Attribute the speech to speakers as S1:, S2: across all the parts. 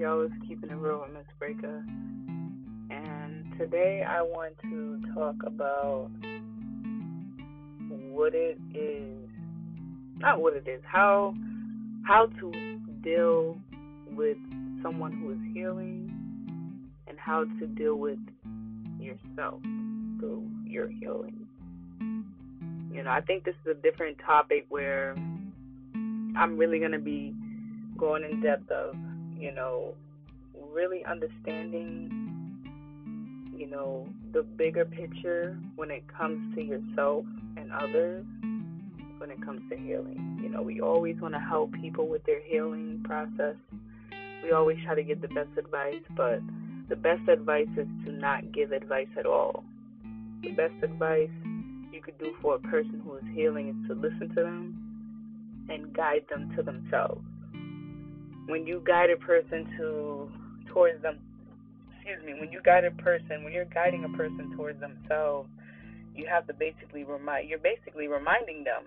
S1: Y'all is keeping it real with Miss Breaker. And today I want to talk about what it is not what it is, how how to deal with someone who is healing and how to deal with yourself through your healing. You know, I think this is a different topic where I'm really going to be going in depth of, you know, really understanding, you know, the bigger picture when it comes to yourself and others when it comes to healing. You know, we always want to help people with their healing process. We always try to give the best advice, but the best advice is to not give advice at all. The best advice you could do for a person who is healing is to listen to them and guide them to themselves. When you guide a person to towards them, excuse me, when you guide a person, when you're guiding a person towards themselves, you have to basically remind you're basically reminding them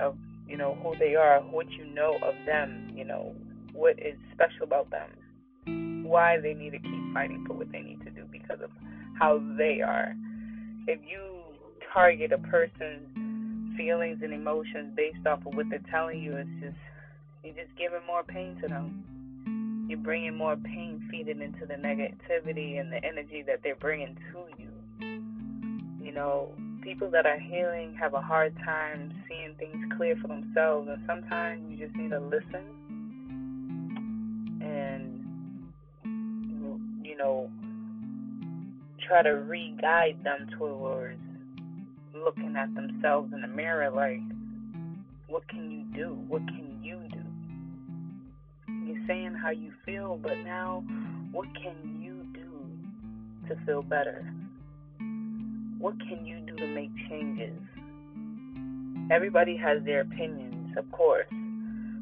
S1: of you know who they are, what you know of them, you know what is special about them, why they need to keep fighting for what they need to do because of how they are. If you target a person's feelings and emotions based off of what they're telling you, it's just you're just giving more pain to them. You're bringing more pain, feeding into the negativity and the energy that they're bringing to you. You know, people that are healing have a hard time seeing things clear for themselves, and sometimes you just need to listen and you know try to re-guide them towards looking at themselves in the mirror like what can you do what can saying how you feel but now what can you do to feel better what can you do to make changes? Everybody has their opinions, of course,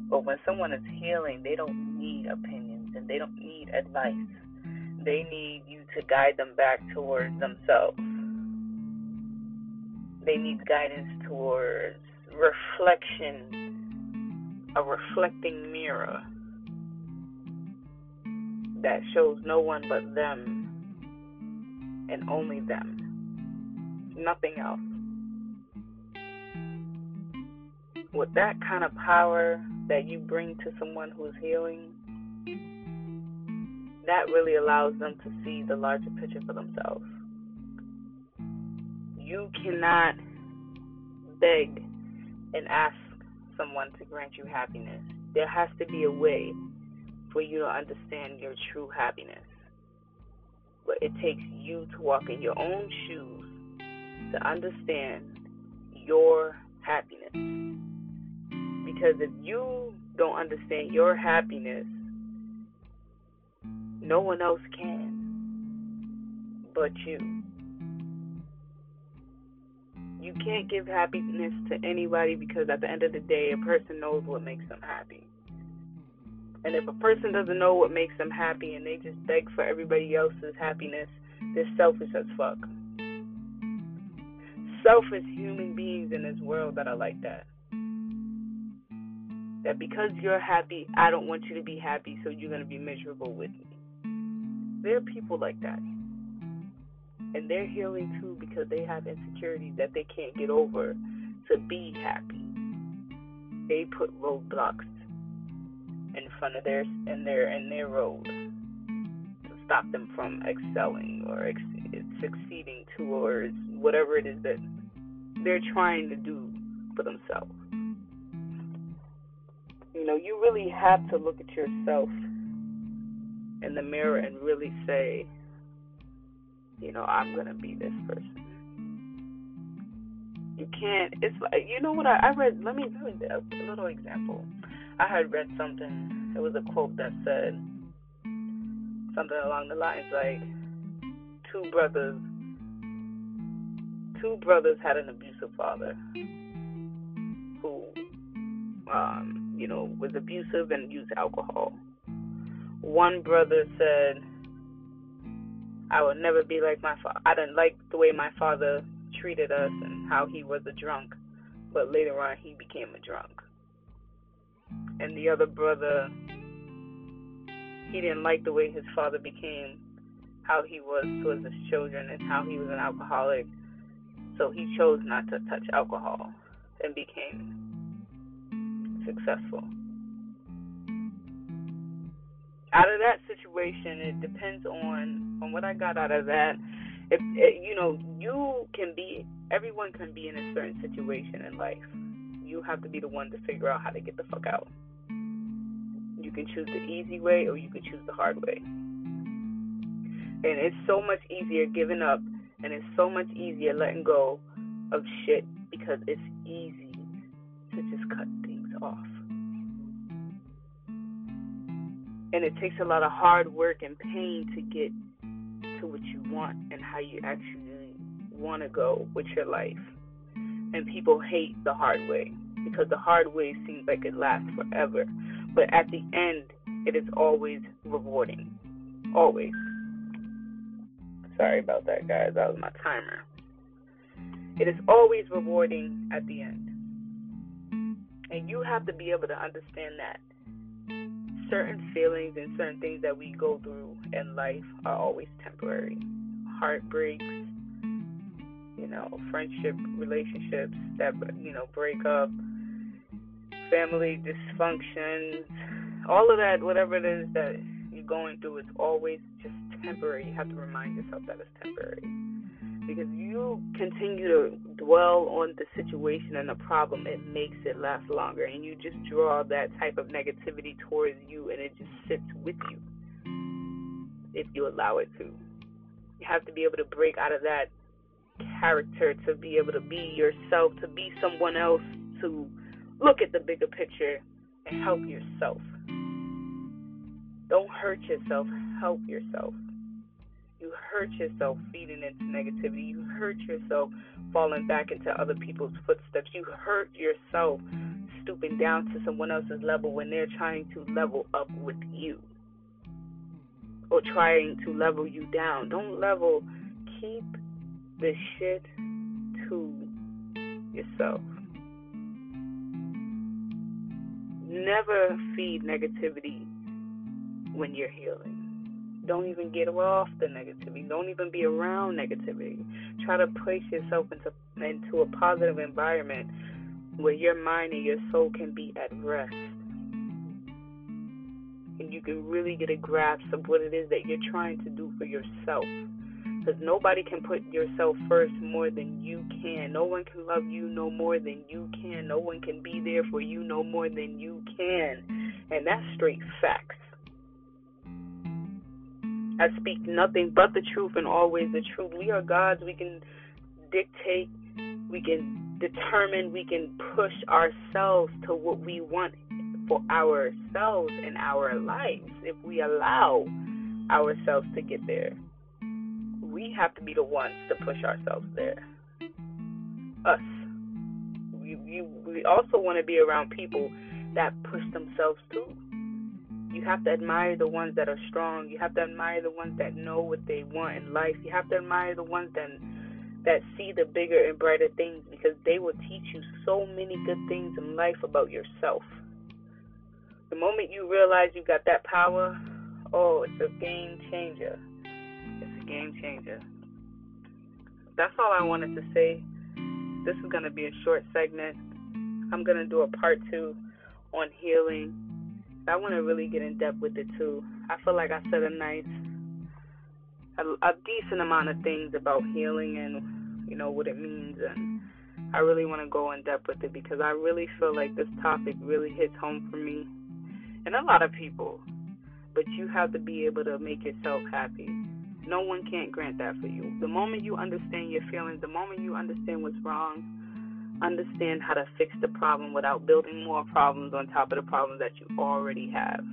S1: but when someone is healing, they don't need opinions and they don't need advice. They need you to guide them back towards themselves. They need guidance towards reflection, a reflecting mirror that shows no one but them and only them nothing else. With that kind of power that you bring to someone who's healing, that really allows them to see the larger picture for themselves. You cannot beg and ask someone to grant you happiness. There has to be a way for you to understand your true happiness. But it takes you to walk in your own shoes to understand your happiness. Because if you don't understand your happiness, no one else can but you. You can't give happiness to anybody because at the end of the day, a person knows what makes them happy. And if a person doesn't know what makes them happy and they just beg for everybody else's happiness, they're selfish as fuck selfish human beings in this world that are like that. That because you're happy, I don't want you to be happy, so you're going to be miserable with me. There are people like that. And they're healing too because they have insecurities that they can't get over to be happy. They put roadblocks in front of their in their in their road to stop them from excelling or ex- succeeding towards whatever it is that they're trying to do for themselves. You know, you really have to look at yourself in the mirror and really say, you know, I'm going to be this person. You can't, it's like, you know what I, I read, let me do a little example. I had read something, it was a quote that said something along the lines like, two brothers two brothers had an abusive father who, um, you know, was abusive and used alcohol. One brother said, I will never be like my father. I didn't like the way my father treated us and how he was a drunk, but later on he became a drunk. And the other brother he didn't like the way his father became, how he was towards his children, and how he was an alcoholic. So he chose not to touch alcohol and became successful. Out of that situation, it depends on on what I got out of that. If it, you know, you can be, everyone can be in a certain situation in life. You have to be the one to figure out how to get the fuck out. You can choose the easy way or you can choose the hard way. And it's so much easier giving up and it's so much easier letting go of shit because it's easy to just cut things off. And it takes a lot of hard work and pain to get to what you want and how you actually want to go with your life. And people hate the hard way because the hard way seems like it lasts forever. But at the end, it is always rewarding. Always. Sorry about that, guys. That was my timer. It is always rewarding at the end. And you have to be able to understand that certain feelings and certain things that we go through in life are always temporary. Heartbreaks, you know, friendship relationships that you know break up, family dysfunctions, all of that, whatever it is that you're going through, it's always just temporary. You have to remind yourself that it's temporary. Because you continue to dwell on the situation and the problem, it makes it last longer. And you just draw that type of negativity towards you, and it just sits with you if you allow it to. You have to be able to break out of that character to be able to be yourself, to be someone else, to look at the bigger picture and help yourself. Don't hurt yourself, help yourself. You hurt yourself feeding into negativity. You hurt yourself falling back into other people's footsteps. You hurt yourself stooping down to someone else's level when they're trying to level up with you or trying to level you down. Don't level. Keep the shit to yourself. Never feed negativity when you're healing. Don't even get off the negativity. Don't even be around negativity. Try to place yourself into into a positive environment where your mind and your soul can be at rest. And you can really get a grasp of what it is that you're trying to do for yourself. Because nobody can put yourself first more than you can. No one can love you no more than you can. No one can be there for you no more than you can. And that's straight facts. I speak nothing but the truth and always the truth. We are gods. We can dictate, we can determine, we can push ourselves to what we want for ourselves and our lives if we allow ourselves to get there we have to be the ones to push ourselves there. Us. We, we also want to be around people that push themselves too. You have to admire the ones that are strong. You have to admire the ones that know what they want in life. You have to admire the ones that that see the bigger and brighter things because they will teach you so many good things in life about yourself. The moment you realize you got that power, oh, it's a game changer game changer. That's all I wanted to say. This is going to be a short segment. I'm going to do a part two on healing. I want to really get in depth with it too. I feel like I said a nice, a, a decent amount of things about healing and, you know, what it means. And I really want to go in depth with it because I really feel like this topic really hits home for me and a lot of people. But you have to be able to make yourself happy. No one can't grant that for you. The moment you understand your feelings, the moment you understand what's wrong, understand how to fix the problem without building more problems on top of the problems that you already have.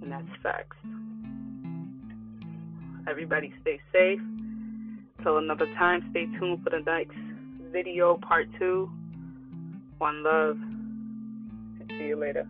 S1: And that's facts. Everybody stay safe. Till another time, stay tuned for the next video, part two. One love. See you later.